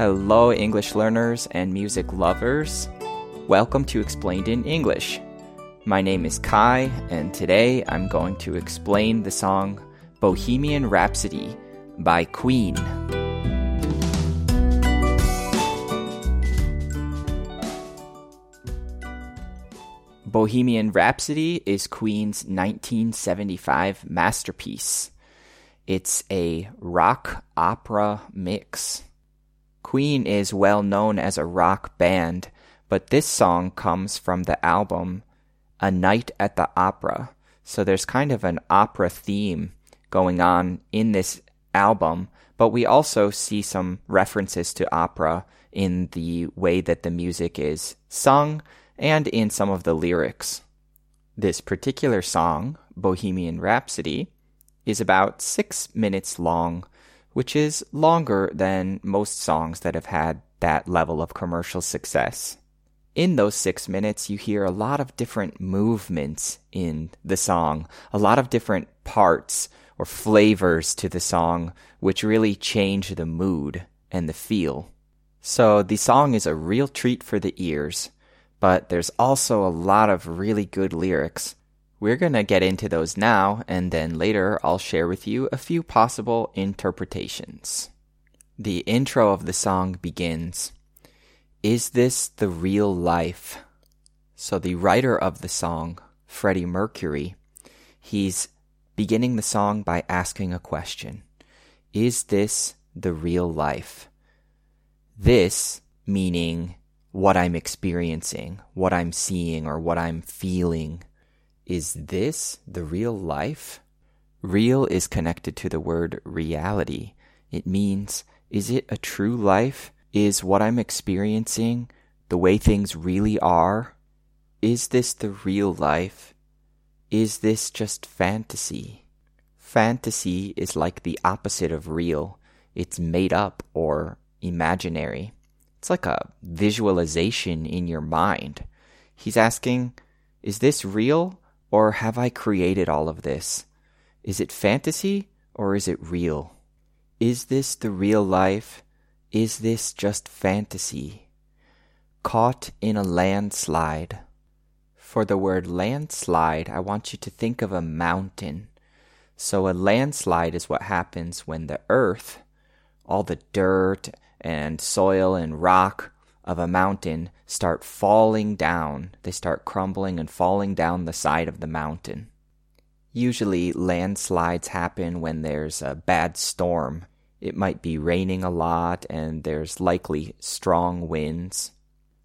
Hello, English learners and music lovers. Welcome to Explained in English. My name is Kai, and today I'm going to explain the song Bohemian Rhapsody by Queen. Bohemian Rhapsody is Queen's 1975 masterpiece. It's a rock opera mix. Queen is well known as a rock band, but this song comes from the album A Night at the Opera. So there's kind of an opera theme going on in this album, but we also see some references to opera in the way that the music is sung and in some of the lyrics. This particular song, Bohemian Rhapsody, is about six minutes long, which is longer than most songs that have had that level of commercial success. In those six minutes, you hear a lot of different movements in the song, a lot of different parts or flavors to the song, which really change the mood and the feel. So the song is a real treat for the ears, but there's also a lot of really good lyrics we're going to get into those now, and then later I'll share with you a few possible interpretations. The intro of the song begins Is this the real life? So, the writer of the song, Freddie Mercury, he's beginning the song by asking a question Is this the real life? This meaning what I'm experiencing, what I'm seeing, or what I'm feeling is this the real life? Real is connected to the word reality. It means, is it a true life? Is what I'm experiencing the way things really are? Is this the real life? Is this just fantasy? Fantasy is like the opposite of real. It's made up or imaginary. It's like a visualization in your mind. He's asking, is this real or have I created all of this? Is it fantasy or is it real? Is this the real life? Is this just fantasy? Caught in a landslide. For the word landslide, I want you to think of a mountain. So a landslide is what happens when the earth, all the dirt and soil and rock of a mountain start falling down. They start crumbling and falling down the side of the mountain. Usually, landslides happen when there's a bad storm. It might be raining a lot and there's likely strong winds.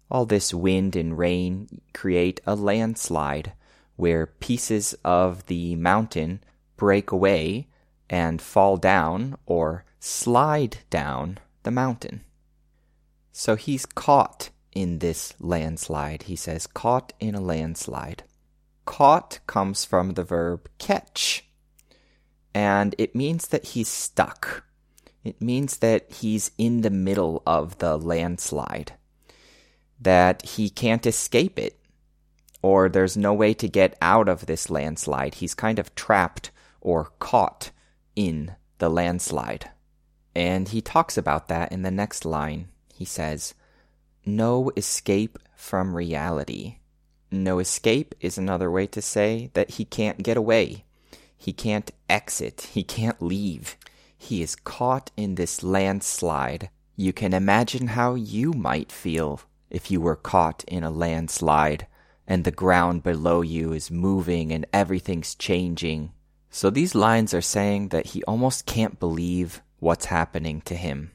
All this wind and rain create a landslide where pieces of the mountain break away and fall down or slide down the mountain. So he's caught in this landslide. He says, caught in a landslide. Caught comes from the verb catch, and it means that he's stuck. It means that he's in the middle of the landslide, that he can't escape it, or there's no way to get out of this landslide. He's kind of trapped or caught in the landslide. And he talks about that in the next line he says, no escape from reality. No escape is another way to say that he can't get away. He can't exit. He can't leave. He is caught in this landslide. You can imagine how you might feel if you were caught in a landslide and the ground below you is moving and everything's changing. So these lines are saying that he almost can't believe what's happening to him.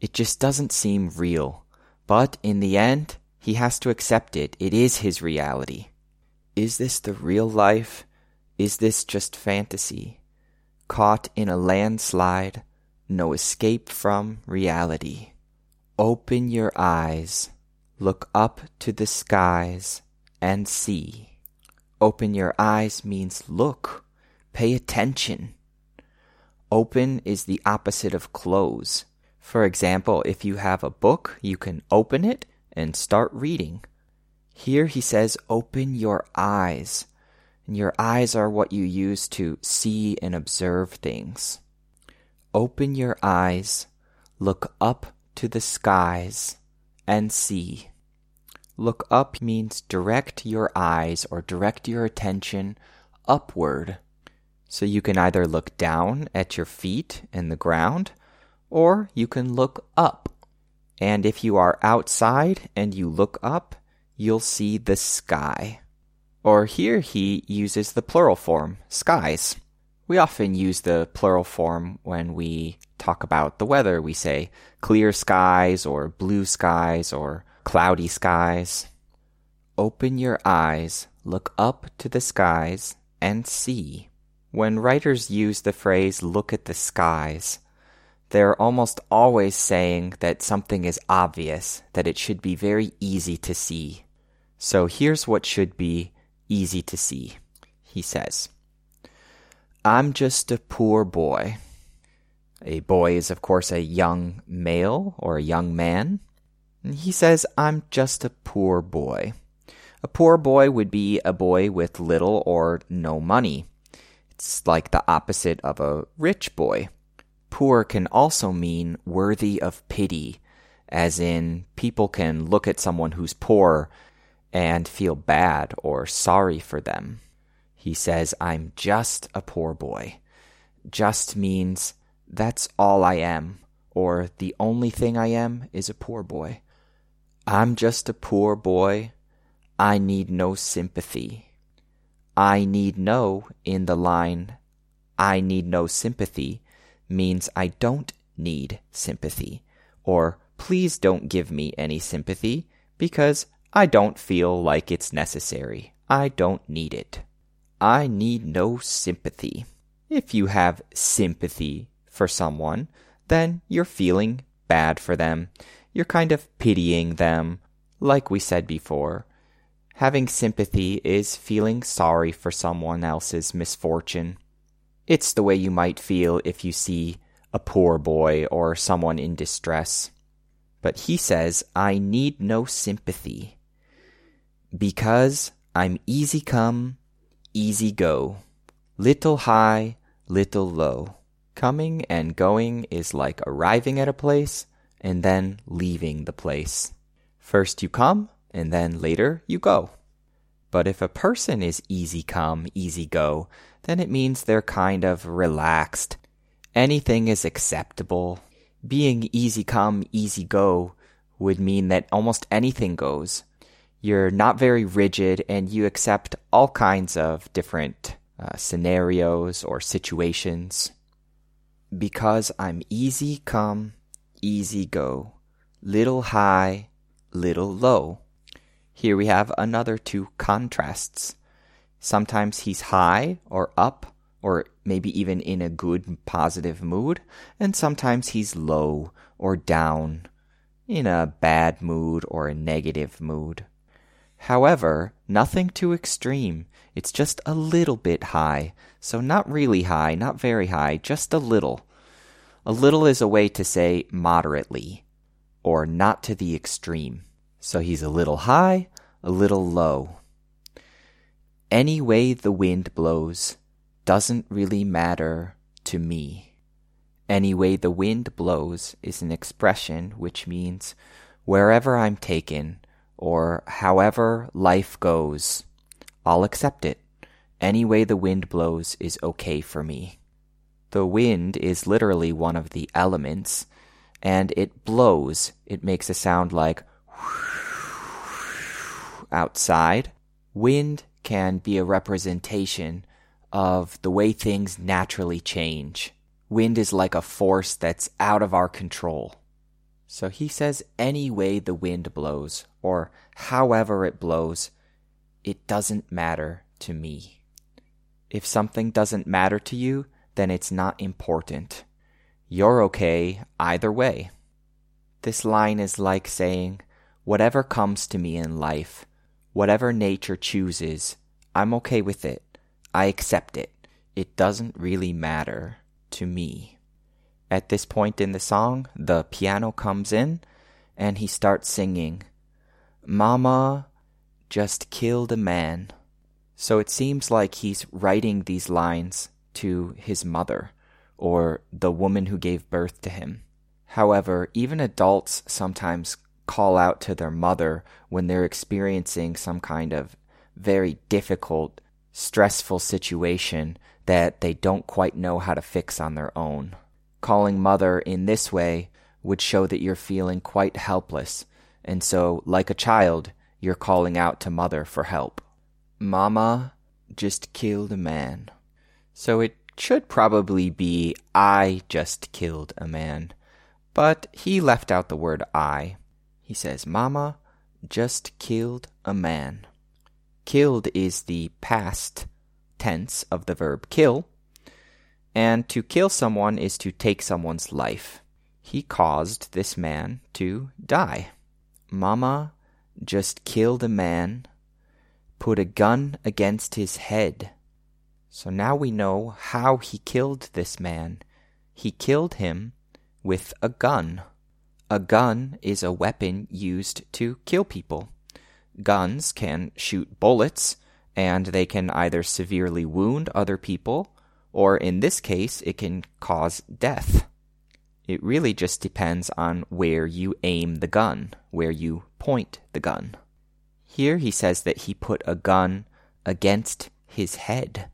It just doesn't seem real. But in the end, he has to accept it. It is his reality. Is this the real life? Is this just fantasy? Caught in a landslide, no escape from reality. Open your eyes, look up to the skies, and see. Open your eyes means look, pay attention. Open is the opposite of close. For example, if you have a book, you can open it and start reading. Here he says, open your eyes. And your eyes are what you use to see and observe things. Open your eyes, look up to the skies and see. Look up means direct your eyes or direct your attention upward. So you can either look down at your feet in the ground or you can look up. And if you are outside and you look up, you'll see the sky. Or here he uses the plural form, skies. We often use the plural form when we talk about the weather. We say clear skies or blue skies or cloudy skies. Open your eyes, look up to the skies, and see. When writers use the phrase look at the skies, they're almost always saying that something is obvious, that it should be very easy to see. So here's what should be easy to see. He says, I'm just a poor boy. A boy is, of course, a young male or a young man. He says, I'm just a poor boy. A poor boy would be a boy with little or no money. It's like the opposite of a rich boy. Poor can also mean worthy of pity, as in people can look at someone who's poor and feel bad or sorry for them. He says, I'm just a poor boy. Just means that's all I am, or the only thing I am is a poor boy. I'm just a poor boy. I need no sympathy. I need no in the line, I need no sympathy means I don't need sympathy, or please don't give me any sympathy because I don't feel like it's necessary. I don't need it. I need no sympathy. If you have sympathy for someone, then you're feeling bad for them. You're kind of pitying them. Like we said before, having sympathy is feeling sorry for someone else's misfortune. It's the way you might feel if you see a poor boy or someone in distress. But he says, I need no sympathy because I'm easy come, easy go, little high, little low. Coming and going is like arriving at a place and then leaving the place. First you come, and then later you go. But if a person is easy come, easy go, then it means they're kind of relaxed. Anything is acceptable. Being easy come, easy go would mean that almost anything goes. You're not very rigid and you accept all kinds of different uh, scenarios or situations. Because I'm easy come, easy go, little high, little low. Here we have another two contrasts. Sometimes he's high or up, or maybe even in a good positive mood, and sometimes he's low or down, in a bad mood or a negative mood. However, nothing too extreme. It's just a little bit high. So not really high, not very high, just a little. A little is a way to say moderately, or not to the extreme. So he's a little high, a little low. Any way the wind blows doesn't really matter to me. Any way the wind blows is an expression which means wherever I'm taken, or however life goes, I'll accept it. Any way the wind blows is okay for me. The wind is literally one of the elements, and it blows. It makes a sound like outside. Wind can be a representation of the way things naturally change. Wind is like a force that's out of our control. So he says, any way the wind blows, or however it blows, it doesn't matter to me. If something doesn't matter to you, then it's not important. You're okay either way. This line is like saying, whatever comes to me in life, whatever nature chooses, I'm okay with it. I accept it. It doesn't really matter to me. At this point in the song, the piano comes in and he starts singing, Mama just killed a man. So it seems like he's writing these lines to his mother or the woman who gave birth to him. However, even adults sometimes call out to their mother when they're experiencing some kind of very difficult, stressful situation that they don't quite know how to fix on their own. Calling mother in this way would show that you're feeling quite helpless, and so, like a child, you're calling out to mother for help. Mama just killed a man. So it should probably be I just killed a man. But he left out the word I. He says, Mama just killed a man. Killed is the past tense of the verb kill, and to kill someone is to take someone's life. He caused this man to die. Mama just killed a man, put a gun against his head. So now we know how he killed this man. He killed him with a gun. A gun is a weapon used to kill people. Guns can shoot bullets, and they can either severely wound other people, or in this case, it can cause death. It really just depends on where you aim the gun, where you point the gun. Here he says that he put a gun against his head.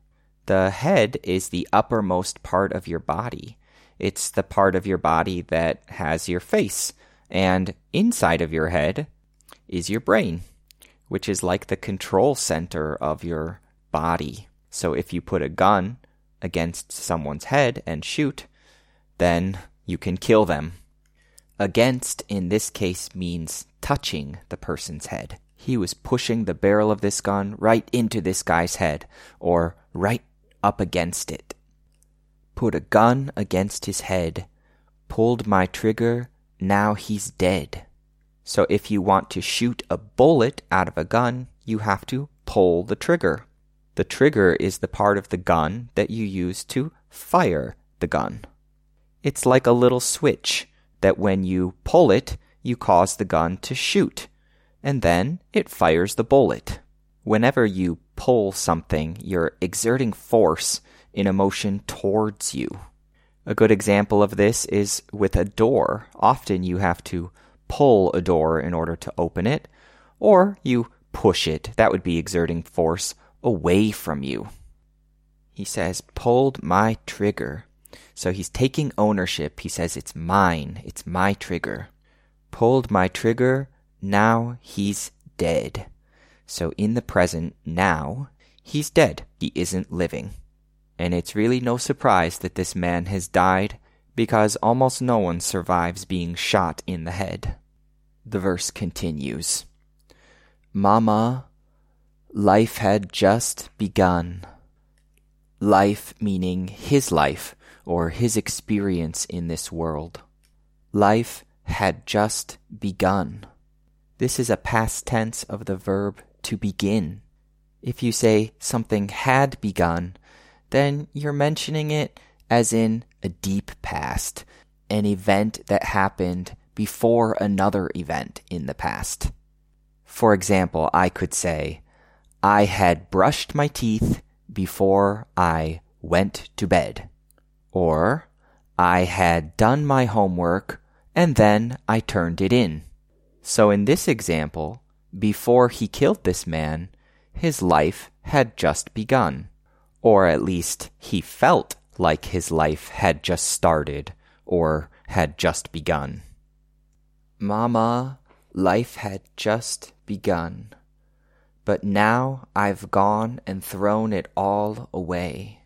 The head is the uppermost part of your body. It's the part of your body that has your face, and inside of your head is your brain, which is like the control center of your body. So if you put a gun against someone's head and shoot, then you can kill them. Against, in this case, means touching the person's head. He was pushing the barrel of this gun right into this guy's head, or right up against it. Put a gun against his head, pulled my trigger, now he's dead. So if you want to shoot a bullet out of a gun, you have to pull the trigger. The trigger is the part of the gun that you use to fire the gun. It's like a little switch that when you pull it, you cause the gun to shoot, and then it fires the bullet. Whenever you pull something, you're exerting force in a motion towards you. A good example of this is with a door. Often you have to pull a door in order to open it, or you push it. That would be exerting force away from you. He says, pulled my trigger. So he's taking ownership. He says, It's mine. It's my trigger. Pulled my trigger. Now he's dead. So in the present, now, he's dead. He isn't living. And it's really no surprise that this man has died because almost no one survives being shot in the head. The verse continues Mama, life had just begun. Life meaning his life, or his experience in this world. Life had just begun. This is a past tense of the verb to begin. If you say something had begun, then you're mentioning it as in a deep past, an event that happened before another event in the past. For example, I could say, I had brushed my teeth before I went to bed. Or, I had done my homework and then I turned it in. So in this example, before he killed this man, his life had just begun. Or at least he felt like his life had just started or had just begun. Mama, life had just begun. But now I've gone and thrown it all away.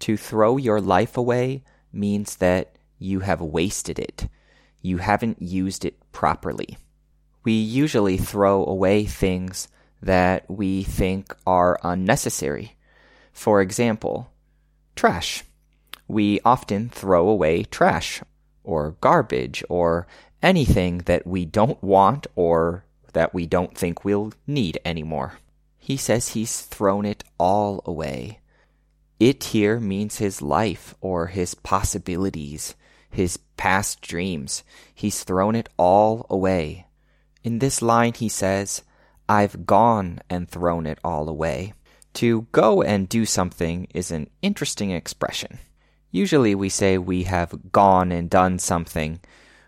To throw your life away means that you have wasted it. You haven't used it properly. We usually throw away things that we think are unnecessary. For example, trash. We often throw away trash or garbage or anything that we don't want or that we don't think we'll need anymore. He says he's thrown it all away. It here means his life or his possibilities, his past dreams. He's thrown it all away. In this line, he says, I've gone and thrown it all away. To go and do something is an interesting expression. Usually we say we have gone and done something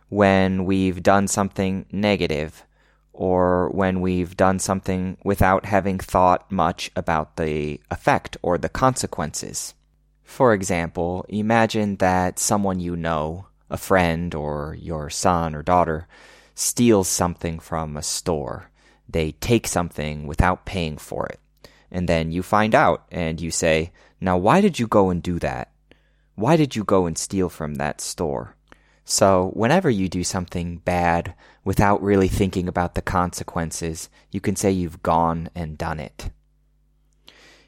when we've done something negative or when we've done something without having thought much about the effect or the consequences. For example, imagine that someone you know, a friend or your son or daughter, steals something from a store. They take something without paying for it. And then you find out and you say, Now, why did you go and do that? Why did you go and steal from that store? So, whenever you do something bad without really thinking about the consequences, you can say you've gone and done it.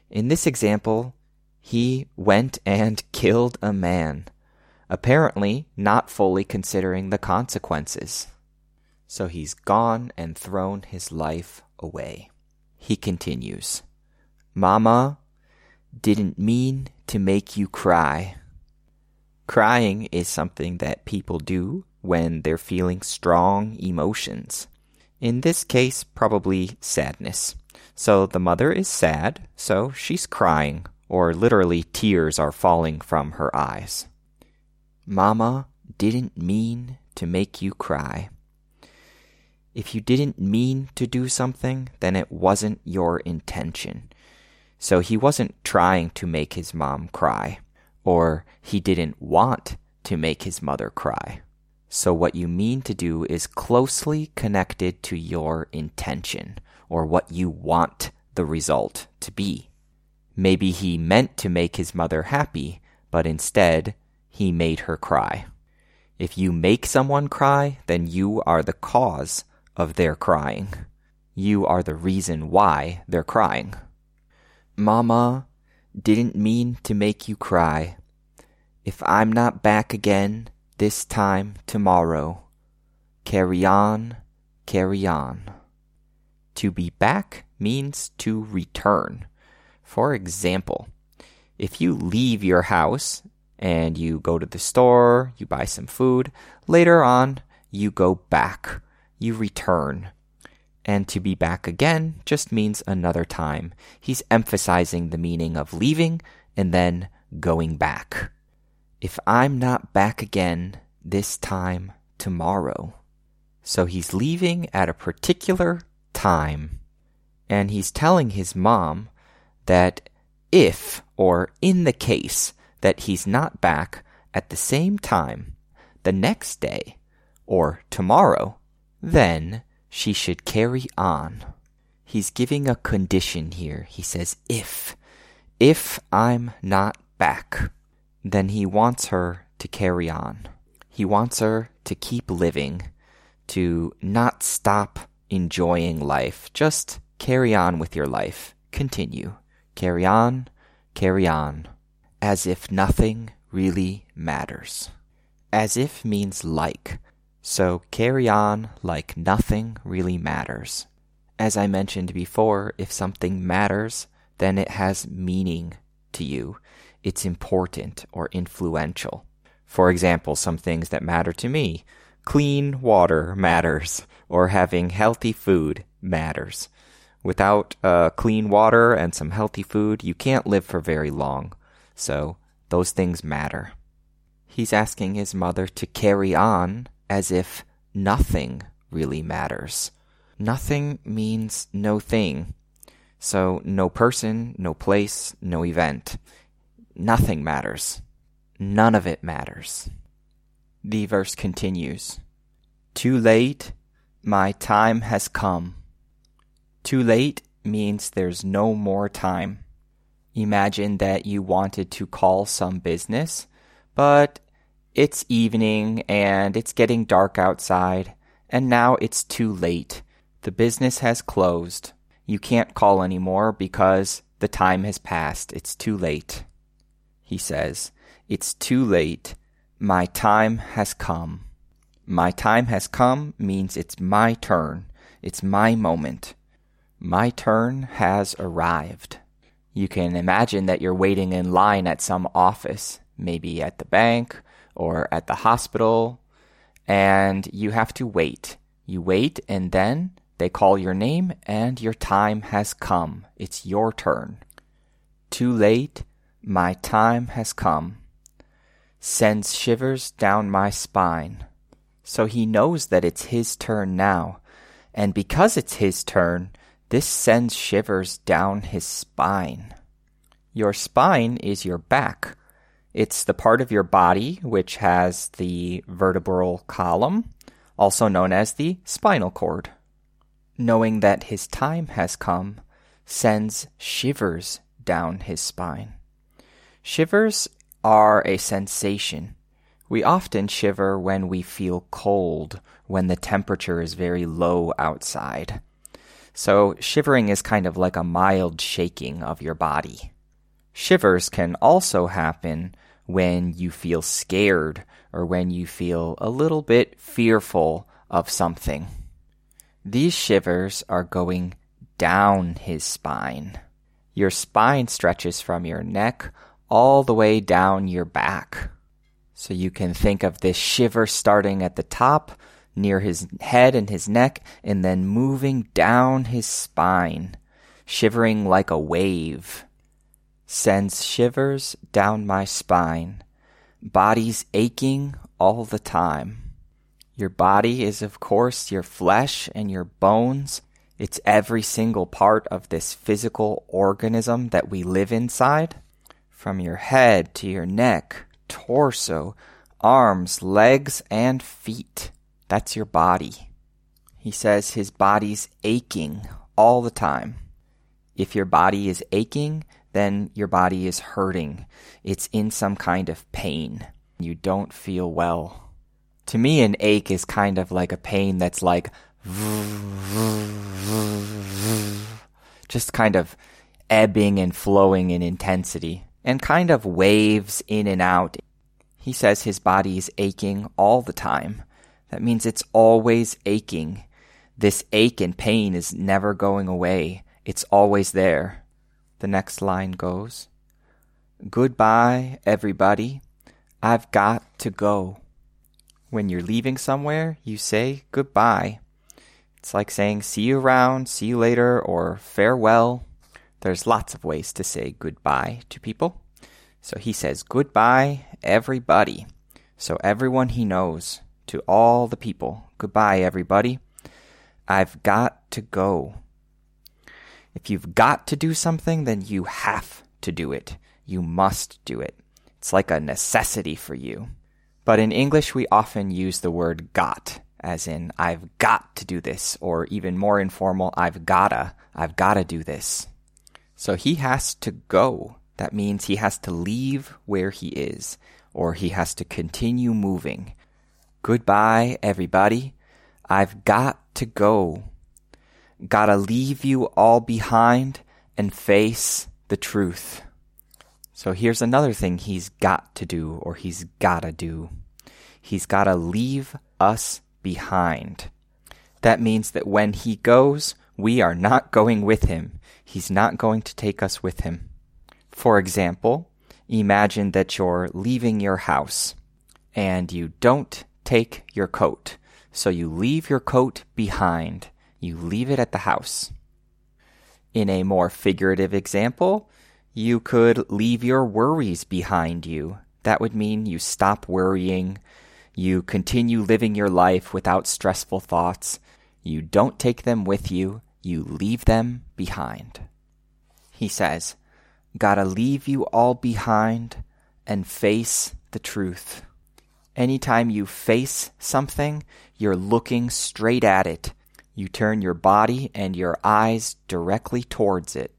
In this example, he went and killed a man, apparently not fully considering the consequences. So he's gone and thrown his life away. He continues, Mama didn't mean to make you cry. Crying is something that people do when they're feeling strong emotions. In this case, probably sadness. So the mother is sad, so she's crying, or literally tears are falling from her eyes. Mama didn't mean to make you cry. If you didn't mean to do something, then it wasn't your intention. So he wasn't trying to make his mom cry or he didn't want to make his mother cry. So, what you mean to do is closely connected to your intention or what you want the result to be. Maybe he meant to make his mother happy, but instead he made her cry. If you make someone cry, then you are the cause of their crying. You are the reason why they're crying. Mama didn't mean to make you cry. If I'm not back again this time tomorrow, carry on, carry on. To be back means to return. For example, if you leave your house and you go to the store, you buy some food, later on you go back, you return. And to be back again just means another time. He's emphasizing the meaning of leaving and then going back. If I'm not back again this time tomorrow. So he's leaving at a particular time. And he's telling his mom that if, or in the case, that he's not back at the same time the next day or tomorrow, then she should carry on. He's giving a condition here. He says, if. If I'm not back, then he wants her to carry on. He wants her to keep living, to not stop enjoying life. Just carry on with your life. Continue. Carry on, carry on. As if nothing really matters. As if means like. So carry on like nothing really matters. As I mentioned before, if something matters, then it has meaning to you. It's important or influential. For example, some things that matter to me. Clean water matters, or having healthy food matters. Without uh, clean water and some healthy food, you can't live for very long. So, those things matter. He's asking his mother to carry on as if nothing really matters. Nothing means no thing. So, no person, no place, no event. Nothing matters. None of it matters. The verse continues Too late, my time has come. Too late means there's no more time. Imagine that you wanted to call some business, but it's evening and it's getting dark outside, and now it's too late. The business has closed. You can't call anymore because the time has passed. It's too late. He says, It's too late. My time has come. My time has come means it's my turn. It's my moment. My turn has arrived. You can imagine that you're waiting in line at some office, maybe at the bank or at the hospital, and you have to wait. You wait, and then they call your name, and your time has come. It's your turn. Too late, my time has come. sends shivers down my spine. So he knows that it's his turn now, and because it's his turn, this sends shivers down his spine. Your spine is your back. It's the part of your body which has the vertebral column, also known as the spinal cord. Knowing that his time has come sends shivers down his spine. Shivers are a sensation. We often shiver when we feel cold, when the temperature is very low outside. So, shivering is kind of like a mild shaking of your body. Shivers can also happen when you feel scared or when you feel a little bit fearful of something. These shivers are going down his spine. Your spine stretches from your neck all the way down your back. So you can think of this shiver starting at the top near his head and his neck and then moving down his spine, shivering like a wave. Sends shivers down my spine, body's aching all the time. Your body is, of course, your flesh and your bones. It's every single part of this physical organism that we live inside from your head to your neck, torso, arms, legs, and feet. That's your body. He says his body's aching all the time. If your body is aching, then your body is hurting. It's in some kind of pain. You don't feel well. To me, an ache is kind of like a pain that's like just kind of ebbing and flowing in intensity and kind of waves in and out. He says his body is aching all the time. That means it's always aching. This ache and pain is never going away. It's always there. The next line goes, Goodbye, everybody. I've got to go. When you're leaving somewhere, you say goodbye. It's like saying see you around, see you later, or farewell. There's lots of ways to say goodbye to people. So he says goodbye, everybody. So everyone he knows, to all the people, goodbye, everybody. I've got to go. If you've got to do something, then you have to do it. You must do it. It's like a necessity for you. But in English, we often use the word got, as in, I've got to do this, or even more informal, I've gotta, I've gotta do this. So he has to go. That means he has to leave where he is, or he has to continue moving. Goodbye, everybody. I've got to go. Gotta leave you all behind and face the truth. So here's another thing he's got to do, or he's gotta do. He's gotta leave us behind. That means that when he goes, we are not going with him. He's not going to take us with him. For example, imagine that you're leaving your house and you don't take your coat. So you leave your coat behind. You leave it at the house. In a more figurative example, you could leave your worries behind you. That would mean you stop worrying. You continue living your life without stressful thoughts. You don't take them with you. You leave them behind. He says, Gotta leave you all behind and face the truth. Anytime you face something, you're looking straight at it. You turn your body and your eyes directly towards it.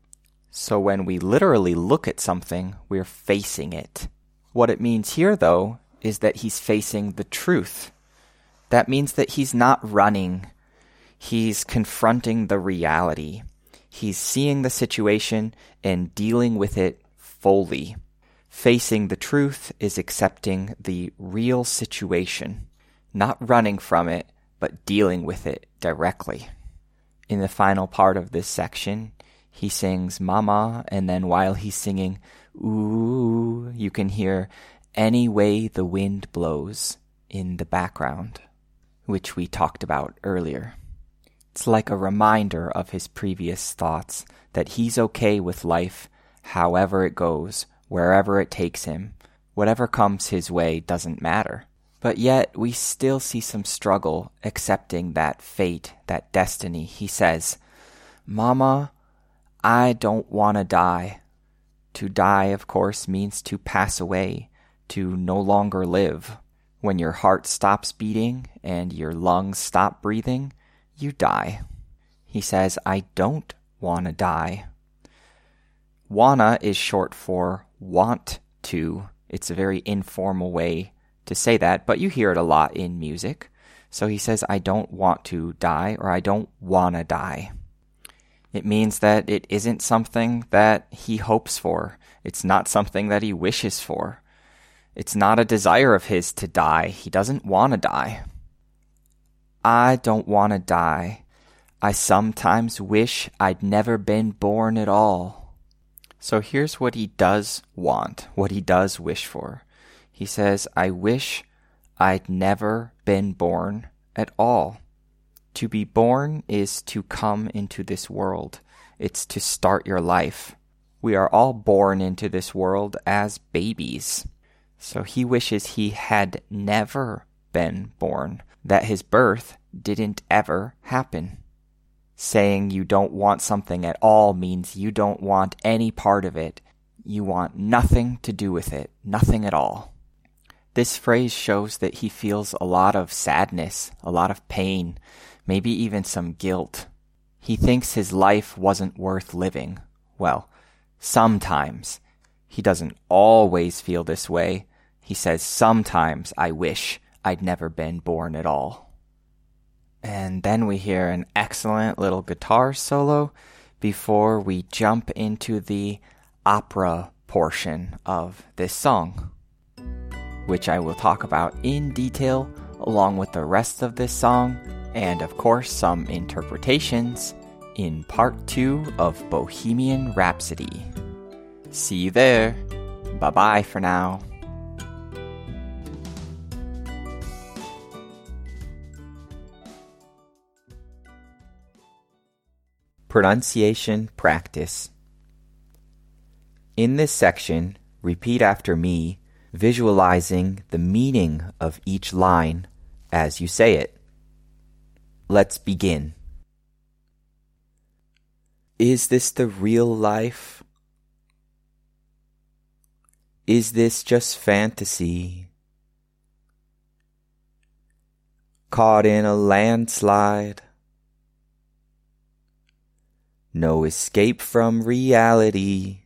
So when we literally look at something, we're facing it. What it means here, though, is that he's facing the truth. That means that he's not running He's confronting the reality. He's seeing the situation and dealing with it fully. Facing the truth is accepting the real situation, not running from it, but dealing with it directly. In the final part of this section, he sings Mama, and then while he's singing Ooh, you can hear Any Way the Wind Blows in the background, which we talked about earlier. It's like a reminder of his previous thoughts that he's okay with life, however it goes, wherever it takes him, Whatever comes his way doesn't matter. But yet we still see some struggle accepting that fate, that destiny. He says, Mama, I don't want to die. To die, of course, means to pass away, to no longer live. When your heart stops beating and your lungs stop breathing, you die. He says, I don't want to die. Wanna is short for want to. It's a very informal way to say that, but you hear it a lot in music. So he says, I don't want to die or I don't wanna die. It means that it isn't something that he hopes for. It's not something that he wishes for. It's not a desire of his to die. He doesn't want to die. I don't want to die. I sometimes wish I'd never been born at all. So here's what he does want, what he does wish for. He says, I wish I'd never been born at all. To be born is to come into this world. It's to start your life. We are all born into this world as babies. So he wishes he had never been born, that his birth didn't ever happen. Saying you don't want something at all means you don't want any part of it. You want nothing to do with it, nothing at all. This phrase shows that he feels a lot of sadness, a lot of pain, maybe even some guilt. He thinks his life wasn't worth living. Well, sometimes. He doesn't always feel this way. He says, Sometimes I wish I'd never been born at all. And then we hear an excellent little guitar solo before we jump into the opera portion of this song, which I will talk about in detail along with the rest of this song and, of course, some interpretations in part two of Bohemian Rhapsody. See you there. Bye bye for now. Pronunciation Practice In this section, repeat after me, visualizing the meaning of each line as you say it. Let's begin. Is this the real life? Is this just fantasy? Caught in a landslide? No escape from reality.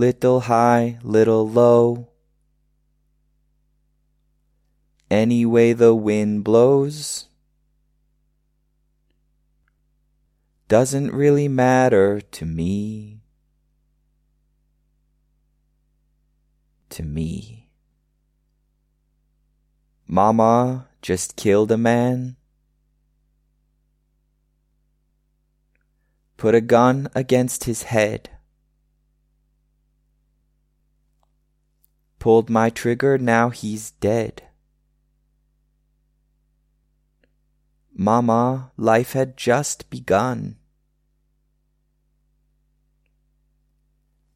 Little high, little low. Any way the wind blows. Doesn't really matter to me. to me. Mama just killed a man. Put a gun against his head. Pulled my trigger, now he's dead. Mama, life had just begun.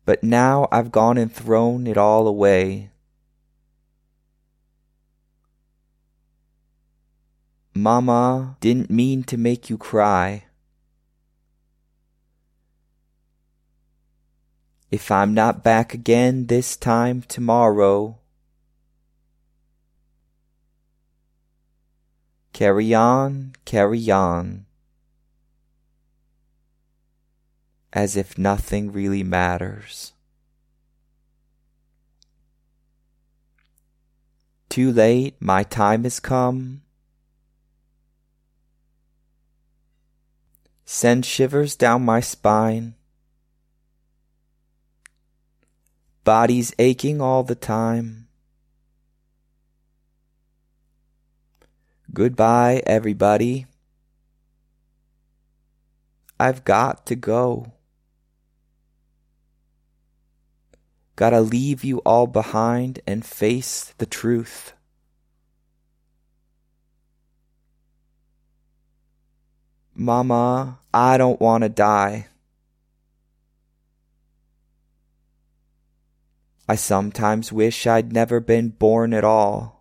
But now I've gone and thrown it all away. Mama didn't mean to make you cry. If I'm not back again this time tomorrow, carry on, carry on. as if nothing really matters. Too late, my time has come. Send shivers down my spine. Body's aching all the time. Goodbye, everybody. I've got to go. Gotta leave you all behind and face the truth. Mama, I don't want to die. I sometimes wish I'd never been born at all.